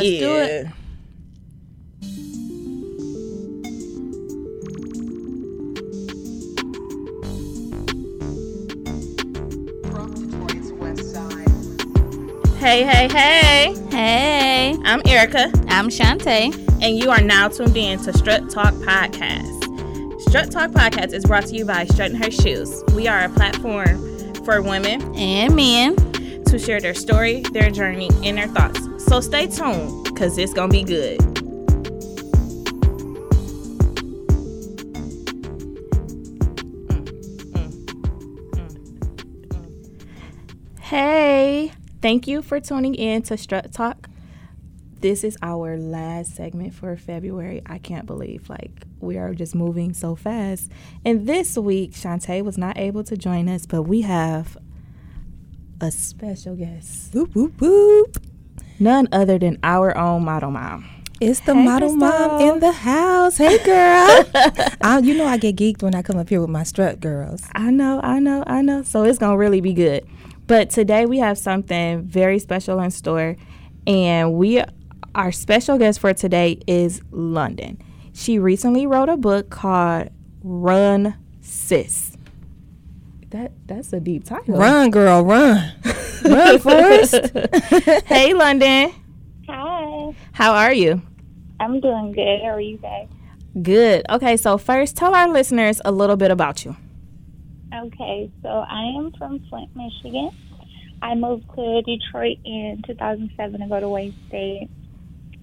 Let's yeah. do it. From Detroit's west side. Hey, hey, hey. Hey, I'm Erica, I'm Shantae. and you are now tuned in to Strut Talk Podcast. Strut Talk Podcast is brought to you by Strutting Her Shoes. We are a platform for women And men. to share their story, their journey, and their thoughts. So stay tuned, because it's going to be good. Hey, thank you for tuning in to Strut Talk. This is our last segment for February. I can't believe like we are just moving so fast. And this week, Shantae was not able to join us, but we have a special guest. Whoop, whoop, whoop. None other than our own model mom. It's the Hey, model mom in the house. Hey, girl. I, you know I get geeked when I come up here with my strut girls. I know, I know, I know. So it's going to really be good. But today we have something very special in store. And we, our special guest for today is London. She recently wrote a book called Run Sis. That That's a deep title. Run, girl, run. run, Forrest. hey, London. Hi, How are you? I'm doing good. How are you guys? Good. Okay, so first, tell our listeners a little bit about you. Okay, so I am from Flint, Michigan. I moved to Detroit in 2007 to go to Wayne State.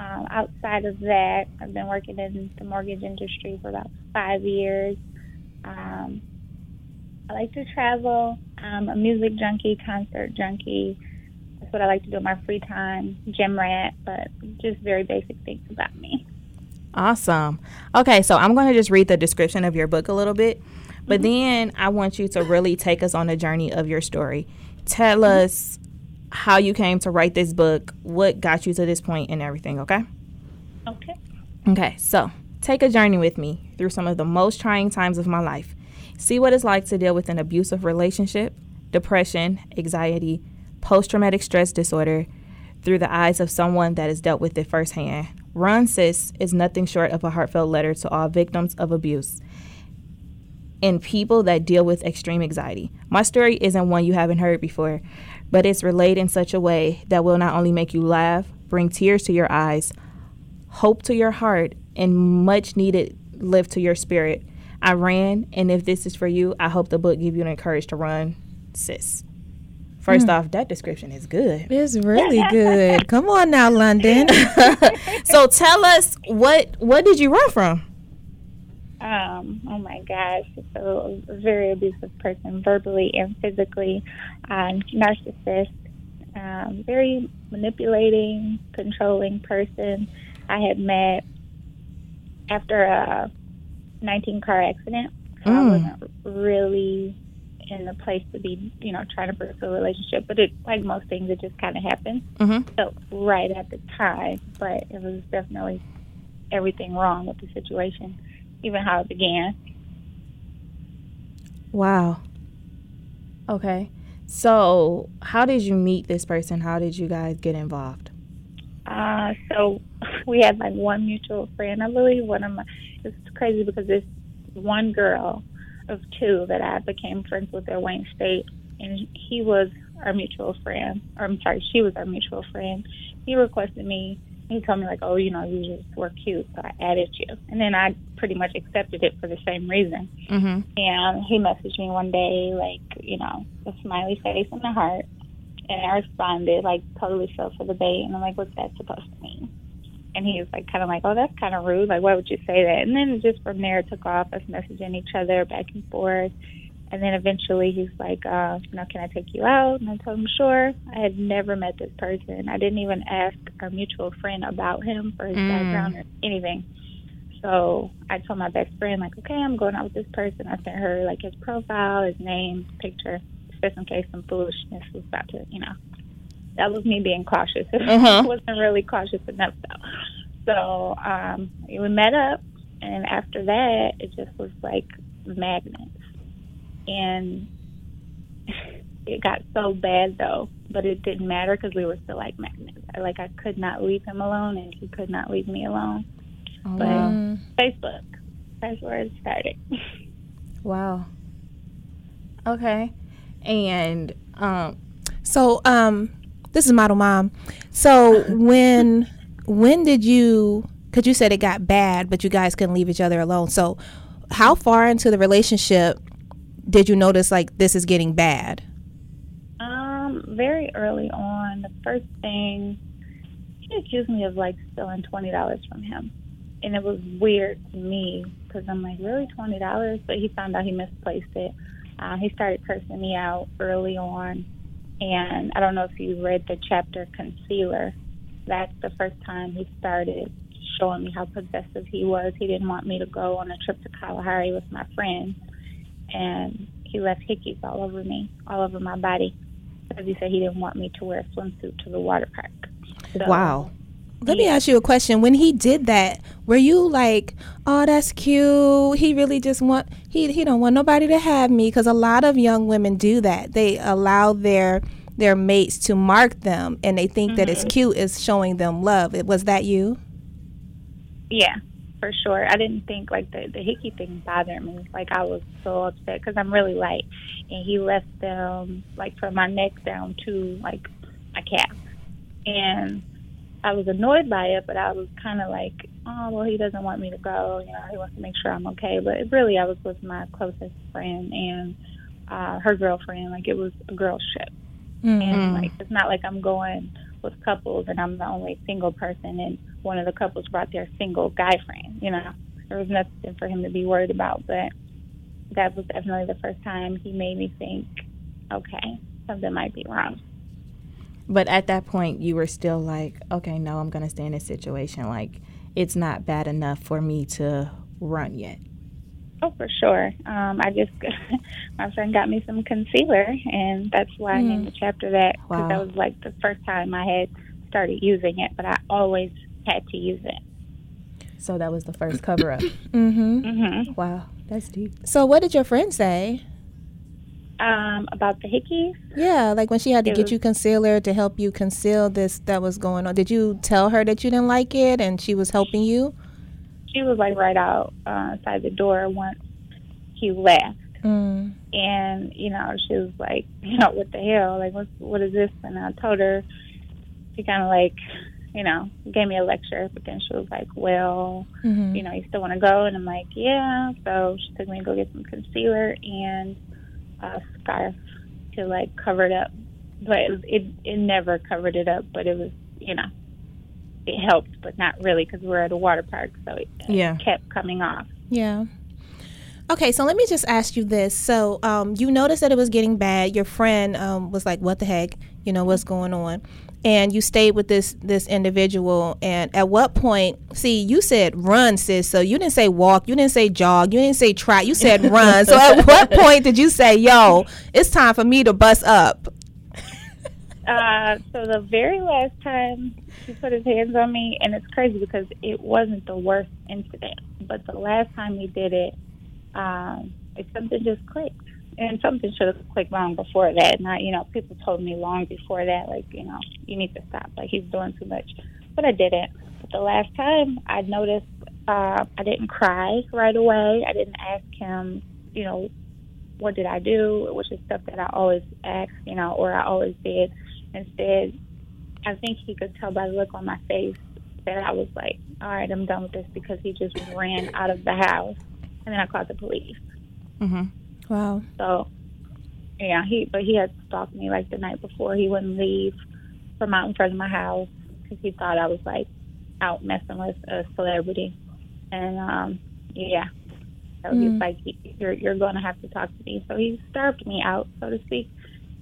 Um, outside of that, I've been working in the mortgage industry for about five years. Um, I like to travel. I'm a music junkie, concert junkie. That's what I like to do in my free time. Gym rat, but just very basic things about me. Awesome. Okay, so I'm going to just read the description of your book a little bit, but mm-hmm. then I want you to really take us on the journey of your story. Tell mm-hmm. us how you came to write this book, what got you to this point, and everything, okay? Okay. Okay, so take a journey with me through some of the most trying times of my life. See what it's like to deal with an abusive relationship, depression, anxiety, post traumatic stress disorder through the eyes of someone that has dealt with it firsthand. Run Sis is nothing short of a heartfelt letter to all victims of abuse and people that deal with extreme anxiety. My story isn't one you haven't heard before, but it's relayed in such a way that will not only make you laugh, bring tears to your eyes, hope to your heart, and much needed lift to your spirit. I ran, and if this is for you, I hope the book give you the courage to run, sis. First off, that description is good. It's really good. Come on now, London. So tell us what what did you run from? Um, oh my gosh, so a very abusive person, verbally and physically, um, narcissist, um, very manipulating, controlling person. I had met after a 19 car accident. So I Mm. wasn't really in the place to be, you know, trying to pursue a relationship. But it, like most things, it just kind of happened. Mhm. So right at the time, but it was definitely everything wrong with the situation, even how it began. Wow. Okay. So how did you meet this person? How did you guys get involved? Uh, so we had like one mutual friend, I believe. One of my, it's crazy because this one girl of two that I became friends with at Wayne State, and he was our mutual friend. Or I'm sorry, she was our mutual friend. He requested me. He told me like, oh, you know, you just were cute, so I added you. And then I pretty much accepted it for the same reason. Mm-hmm. And he messaged me one day, like, you know, a smiley face and a heart. And I responded, like, totally fell for the bait. And I'm like, what's that supposed? And he was like, kind of like, oh, that's kind of rude. Like, why would you say that? And then just from there, it took off, us messaging each other back and forth. And then eventually he's like, uh, you know, can I take you out? And I told him, sure. I had never met this person. I didn't even ask our mutual friend about him for his Mm. background or anything. So I told my best friend, like, okay, I'm going out with this person. I sent her like his profile, his name, picture, just in case some foolishness was about to, you know. That was me being cautious. Uh-huh. I wasn't really cautious enough though. So um, we met up, and after that, it just was like magnets. And it got so bad though, but it didn't matter because we were still like magnets. I, like I could not leave him alone, and he could not leave me alone. Oh, But wow. Facebook, that's where it started. Wow. Okay. And um So, um, this is model mom. So when when did you? Because you said it got bad, but you guys couldn't leave each other alone. So, how far into the relationship did you notice like this is getting bad? Um, very early on, the first thing he accused me of like stealing twenty dollars from him, and it was weird to me because I'm like, really twenty dollars? But he found out he misplaced it. Uh, he started cursing me out early on, and I don't know if you read the chapter concealer. That's the first time he started showing me how possessive he was. He didn't want me to go on a trip to Kalahari with my friends, and he left hickeys all over me, all over my body because he said he didn't want me to wear a swimsuit to the water park. So, wow. Let me ask you a question. When he did that, were you like, "Oh, that's cute. He really just want he he don't want nobody to have me?" Because a lot of young women do that. They allow their their mates to mark them, and they think that it's mm-hmm. cute is showing them love. It was that you? Yeah, for sure. I didn't think like the the hickey thing bothered me. Like I was so upset because I'm really light, and he left them like from my neck down to like my calf, and I was annoyed by it. But I was kind of like, oh well, he doesn't want me to go. You know, he wants to make sure I'm okay. But really, I was with my closest friend and uh, her girlfriend. Like it was a girl ship. and like it's not like I'm going with couples and I'm the only single person and one of the couples brought their single guy friend, you know. There was nothing for him to be worried about, but that was definitely the first time he made me think, okay, something might be wrong. But at that point you were still like, okay, no, I'm gonna stay in this situation. Like it's not bad enough for me to run yet. Oh, for sure. Um, I just, my friend got me some concealer, and that's why I named the chapter that, because Wow. that was like the first time I had started using it, but I always had to use it. So that was the first cover up. Mm-hmm. hmm wow. That's deep. So what did your friend say? Um, about the hickeys, Yeah, like when she had to It get was- you concealer to help you conceal this that was going on. Did you tell her that you didn't like it and she was helping you? she was like right out uh, outside the door once he left. Mm. and you know she was like you know what the hell like what what is this and i told her she kind of like you know gave me a lecture but then she was like well hmm you know you still want to go and i'm like yeah so she took me to go get some concealer and a scarf to like cover it up but it it, it never covered it up but it was you know it helped but not really because we're at a water park so it Yeah. kept coming off Yeah. Okay, so let me just ask you this. So, um, you noticed that it was getting bad. Your friend um, was like, "What the heck? You know what's going on?" And you stayed with this this individual. And at what point? See, you said run, sis. So you didn't say walk. You didn't say jog. You didn't say try. You said run. So at what point did you say, "Yo, it's time for me to bust up"? Uh, so the very last time he put his hands on me, and it's crazy because it wasn't the worst incident, but the last time he did it, um, it, something just clicked. And something should have clicked long before that. Not, you know, people told me long before that, like, you know, you need to stop. Like, he's doing too much. But I didn't. But the last time I noticed, uh, I didn't cry right away. I didn't ask him, you know, what did I do, which is stuff that I always ask, you know, or I always did. Instead, I think he could tell by the look on my face that I was like, all right, I'm done with this because he just ran out of the house. And then I called the police. Mm-hmm. Wow. So, yeah, he, but he had stalked me like the night before. He wouldn't leave from out in front of my house because he thought I was like out messing with a celebrity. And, um, yeah. So he's Mm. like, you're, you're going to have to talk to me. So he starved me out, so to speak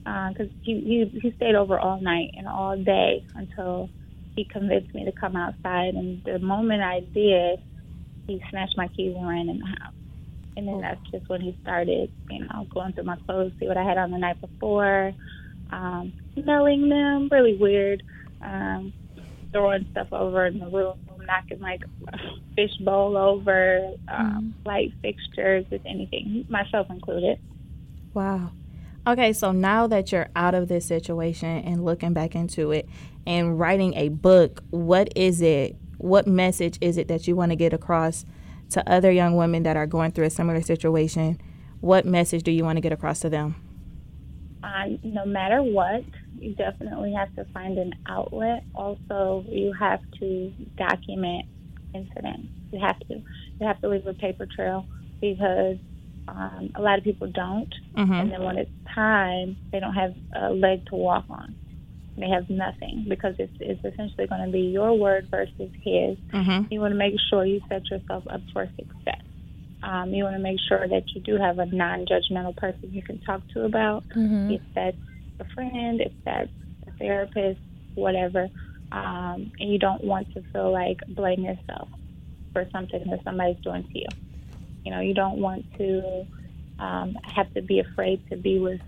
because he, he he stayed over all night and all day until he convinced me to come outside. And the moment I did, he snatched my keys and ran in the house. And then that's just when he started, you know, going through my clothes, see what I had on the night before, um, smelling them, really weird, um, throwing stuff over in the room, knocking like a fish bowl over, um, light fixtures, just anything, myself included. Wow. Okay, so now that you're out of this situation and looking back into it and writing a book, what is it? What message is it that you want to get across to other young women that are going through a similar situation? What message do you want to get across to them? um, no matter what, you definitely have to find an outlet. Also, you have to document incidents. You have to. You have to leave a paper trail because um, a lot of people don't. Mm-hmm. And then when it's time, they don't have a leg to walk on. They have nothing because it's, it's essentially going to be your word versus his. Mm-hmm. You want to make sure you set yourself up for success. Um, you want to make sure that you do have a non-judgmental person you can talk to about. Mm-hmm. If that's a friend, if that's a therapist, whatever. Um, and you don't want to feel like blame yourself for something that somebody's doing to you. You know, you don't want to um, have to be afraid to be with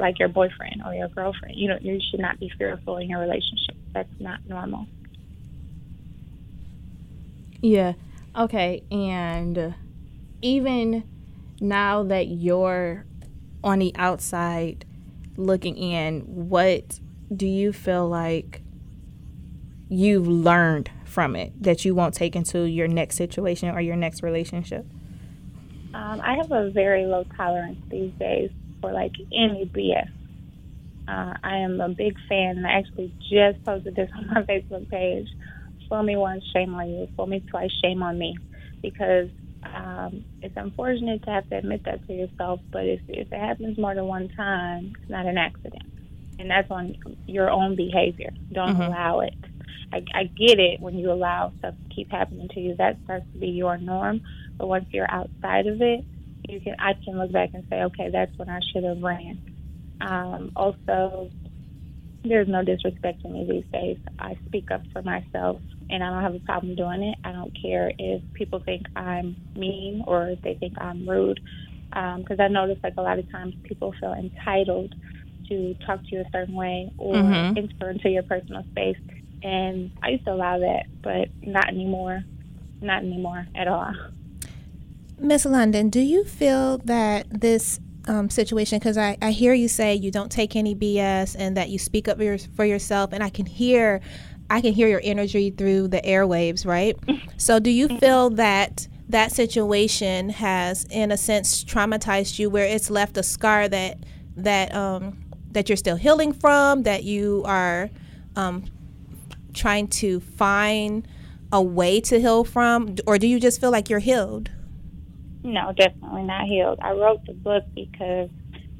like your boyfriend or your girlfriend. You know, you should not be fearful in your relationship. That's not normal. Yeah. Okay. And even now that you're on the outside looking in, what do you feel like you've learned from it that you won't take into your next situation or your next relationship? Um, I have a very low tolerance these days for like any BS. Uh, I am a big fan, and I actually just posted this on my Facebook page. Fool me once, shame on you. Fool me twice, shame on me. Because um, it's unfortunate to have to admit that to yourself, but if, if it happens more than one time, it's not an accident. And that's on your own behavior. Don't Mhm. allow it. I, I get it when you allow stuff to keep happening to you. That starts to be your norm. But once you're outside of it, you can I can look back and say, okay, that's when I should have ran. Um, also, there's no disrespect to me these days. I speak up for myself, and I don't have a problem doing it. I don't care if people think I'm mean or if they think I'm rude, because I notice like a lot of times people feel entitled to talk to you a certain way or Mhm. enter into your personal space. And I used to allow that, but not anymore. Not anymore at all. Miss London, do you feel that this um, situation, because I, I hear you say you don't take any BS and that you speak up your, for yourself, and I can hear, I can hear your energy through the airwaves, right? so, do you feel that that situation has, in a sense, traumatized you, where it's left a scar that that um, that you're still healing from, that you are um, trying to find a way to heal from, or do you just feel like you're healed? No, definitely not healed. I wrote the book because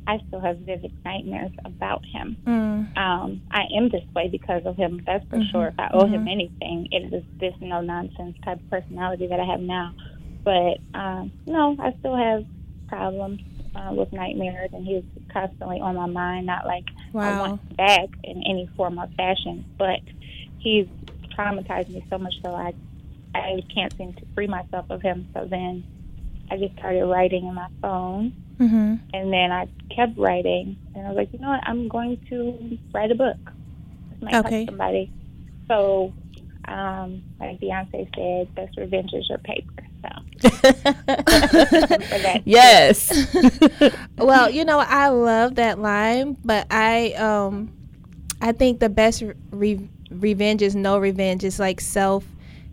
I still have vivid nightmares about him. Mm. Um, I am this way because of him, that's for Mhm, sure. If I owe him mhm. anything, it is this no nonsense type of personality that I have now. But um, no, I still have problems uh, with nightmares, and he's constantly on my mind. Not like I want him back in any form or fashion, but he's traumatized me so much so I I can't seem to free myself of him. So then I just started writing in my phone, Mm-hmm. and then I kept writing, and I was like, you know what, I'm going to write a book. This might Okay. help somebody. So, um, like Beyonce said, best revenge is your paper. So Yes. well, you know, I love that line, but I um I think the best re- revenge is no revenge. It's like self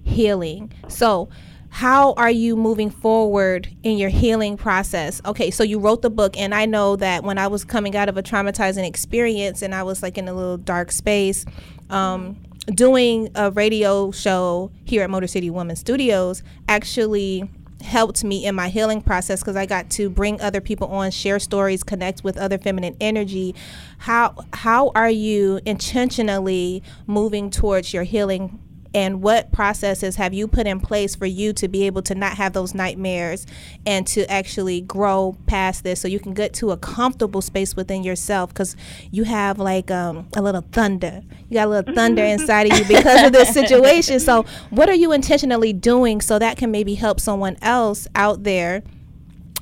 healing. So, how are you moving forward in your healing process? Okay, so you wrote the book, and I know that when I was coming out of a traumatizing experience and I was like in a little dark space, um, doing a radio show here at Motor City Women Studios actually helped me in my healing process because I got to bring other people on, share stories, connect with other feminine energy. How how are you intentionally moving towards your healing and what processes have you put in place for you to be able to not have those nightmares and to actually grow past this so you can get to a comfortable space within yourself? Because you have like um, a little thunder. You got a little thunder inside of you because of this situation. So what are you intentionally doing so that can maybe help someone else out there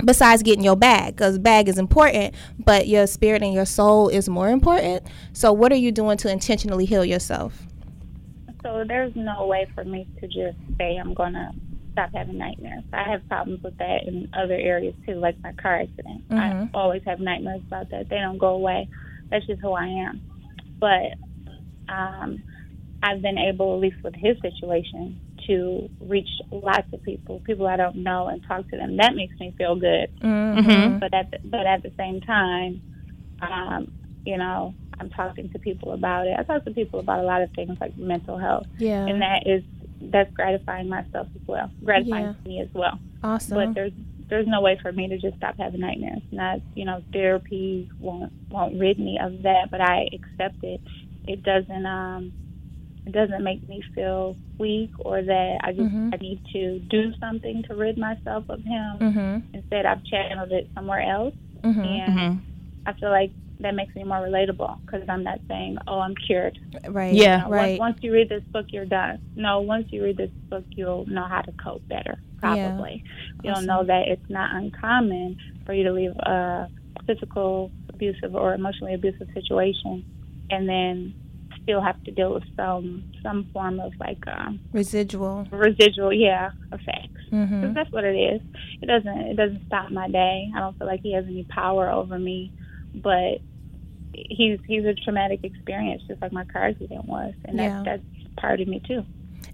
besides getting your bag? Because bag is important but your spirit and your soul is more important. So what are you doing to intentionally heal yourself So there's no way for me to just say I'm gonna stop having nightmares. I have problems with that in other areas too, like my car accident. I Mhm. always have nightmares about that. They don't go away. That's just who I am. But um, I've been able, at least with his situation, to reach lots of people, people I don't know, and talk to them. That makes me feel good. Mhm. But at the, but at the same time, um, you know, I'm talking to people about it. I talk to people about a lot of things like mental health, Yeah. and that is that's gratifying myself as well, gratifying Yeah. to me as well. awesome. But there's there's no way for me to just stop having nightmares. Not you know, therapy won't won't rid me of that, but I accept it. It doesn't um it doesn't make me feel weak or that I just Mhm. I need to do something to rid myself of him. mhm. Instead, I've channeled it somewhere else, Mhm. and Mhm. I feel like that makes me more relatable because I'm not saying, "Oh, I'm cured." Right. Yeah. You know, Right. Once, once you read this book, you're done. No, once you read this book, you'll know how to cope better. Probably, you'll Awesome. know that it's not uncommon for you to leave a physical abusive or emotionally abusive situation, and then still have to deal with some some form of like um, Residual. residual, yeah, effects. Because Mhm. that's what it is. It doesn't it doesn't stop my day. I don't feel like he has any power over me, but he's he's a traumatic experience, just like my car accident was, and Yeah. that's that's part of me too.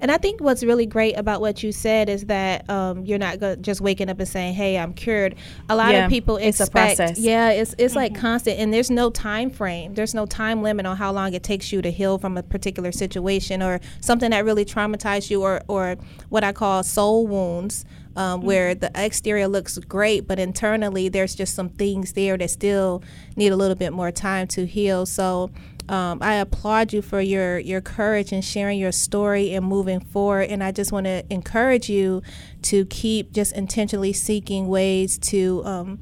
And I think what's really great about what you said is that um, you're not go- just waking up and saying, "Hey, I'm cured." A lot Yeah, of people it's a expect, process. yeah, it's it's like constant, and there's no time frame. There's no time limit on how long it takes you to heal from a particular situation or something that really traumatized you, or or what I call soul wounds, um, where the exterior looks great, but internally there's just some things there that still need a little bit more time to heal. So um, I applaud you for your your courage in sharing your story and moving forward. And I just want to encourage you to keep just intentionally seeking ways to um,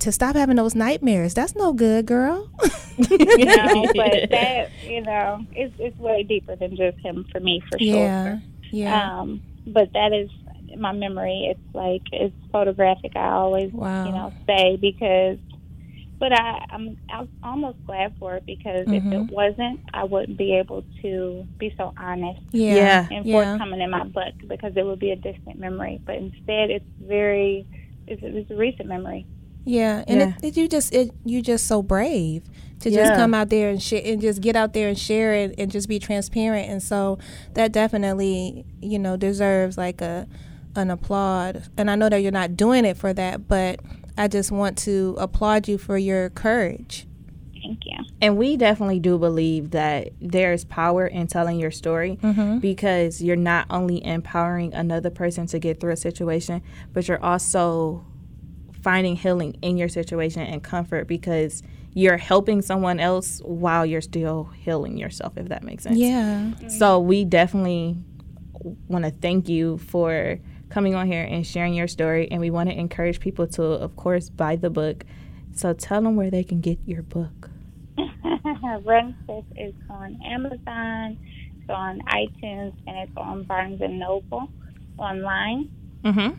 to stop having those nightmares. That's no good, girl. You know, but that you know, it's it's way deeper than just him for me for sure. yeah, yeah, Um, but that is my memory. It's like it's photographic. I always, Wow. you know, say because. But I, I'm, I'm almost glad for it because if Mhm. it wasn't, I wouldn't be able to be so honest yeah, Yeah. and yeah. forthcoming in my book because it would be a distant memory. But instead, it's very, it's, it's a recent memory. Yeah, and Yeah. It, it, you just it you just so brave to just Yeah. come out there and share and just get out there and share it and just be transparent. And so that definitely you know deserves like a an applaud. And I know that you're not doing it for that, but I just want to applaud you for your courage. Thank you. And we definitely do believe that there's power in telling your story Mm-hmm. because you're not only empowering another person to get through a situation, but you're also finding healing in your situation and comfort because you're helping someone else while you're still healing yourself, if that makes sense. Yeah. So we definitely want to thank you for coming on here and sharing your story. And we want to encourage people to, of course, buy the book. So tell them where they can get your book. Run Sis is on Amazon, it's on iTunes, and it's on Barnes and Noble online. Mm-hmm.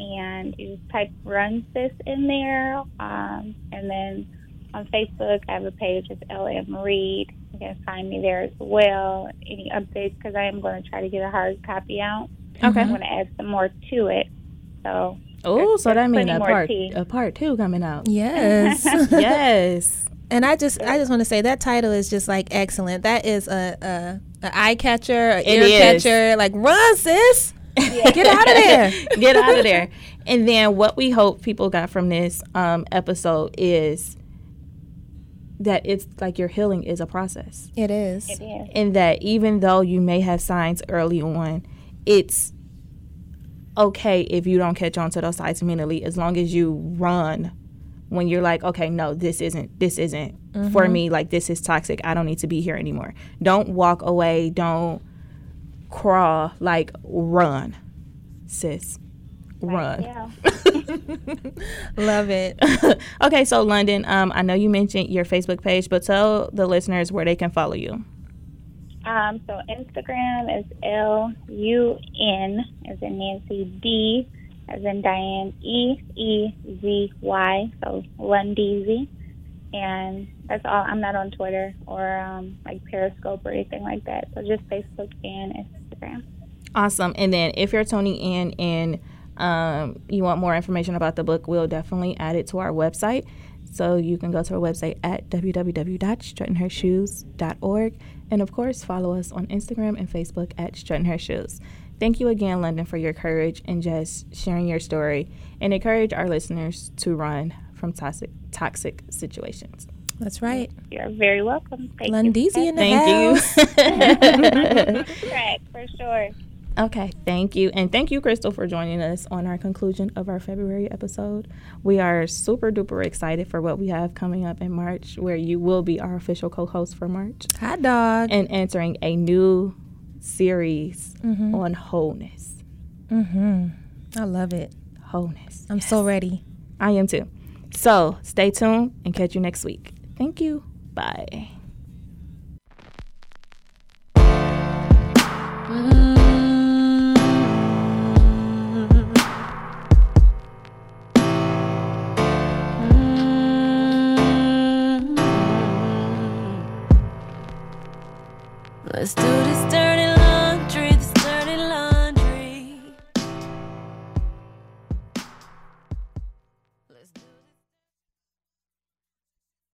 And you type Run Sis in there, um, and then on Facebook I have a page. It's LM Read. You can find me there as well. Any updates? Because I am going to try to get a hard copy out. Okay. I'm going to add some more to it. So Oh, so that means a more part tea. a part two coming out. Yes. yes. And I just, I just want to say that title is just like excellent. That is a, a, a eye catcher, a It ear is. catcher. Like, run, sis, get out of there. Get out of there. And then what we hope people got from this um, episode is that it's like your healing is a process. It is. it is. and that even though you may have signs early on, it's okay if you don't catch on to those signs mentally as long as you run when you're like okay no this isn't this isn't for me. Like this is toxic. I don't need to be here anymore. Don't walk away. Don't crawl. Like run sis. Run. Yeah. Love it. okay so london um, i know you mentioned your facebook page but tell the listeners where they can follow you Um, so Instagram is L U N as in Nancy D as in Diane E E Z Y so Lundeezy and that's all. I'm not on Twitter or um, like Periscope or anything like that. So just Facebook and Instagram. Awesome. And then if you're tuning in and um, you want more information about the book, we'll definitely add it to our website. So you can go to our website at www.struttinghershoes.org. And of course, follow us on Instagram and Facebook at Strutting Her Shoes. Thank you again, London, for your courage and just sharing your story and encourage our listeners to run from toxic, toxic situations. That's right. You're very welcome. Thank Lundeezy in the Thank house. you. Track for sure. Okay, thank you. And thank you, Crystal, for joining us on our conclusion of our February episode. We are super duper excited for what we have coming up in March, where you will be our official co host for March. Hi, dog. And answering a new series mm-hmm. on wholeness. Mm-hmm. I love it. Wholeness. I'm yes. so ready. I am too. So stay tuned and catch you next week. Thank you. Bye. Mm-hmm.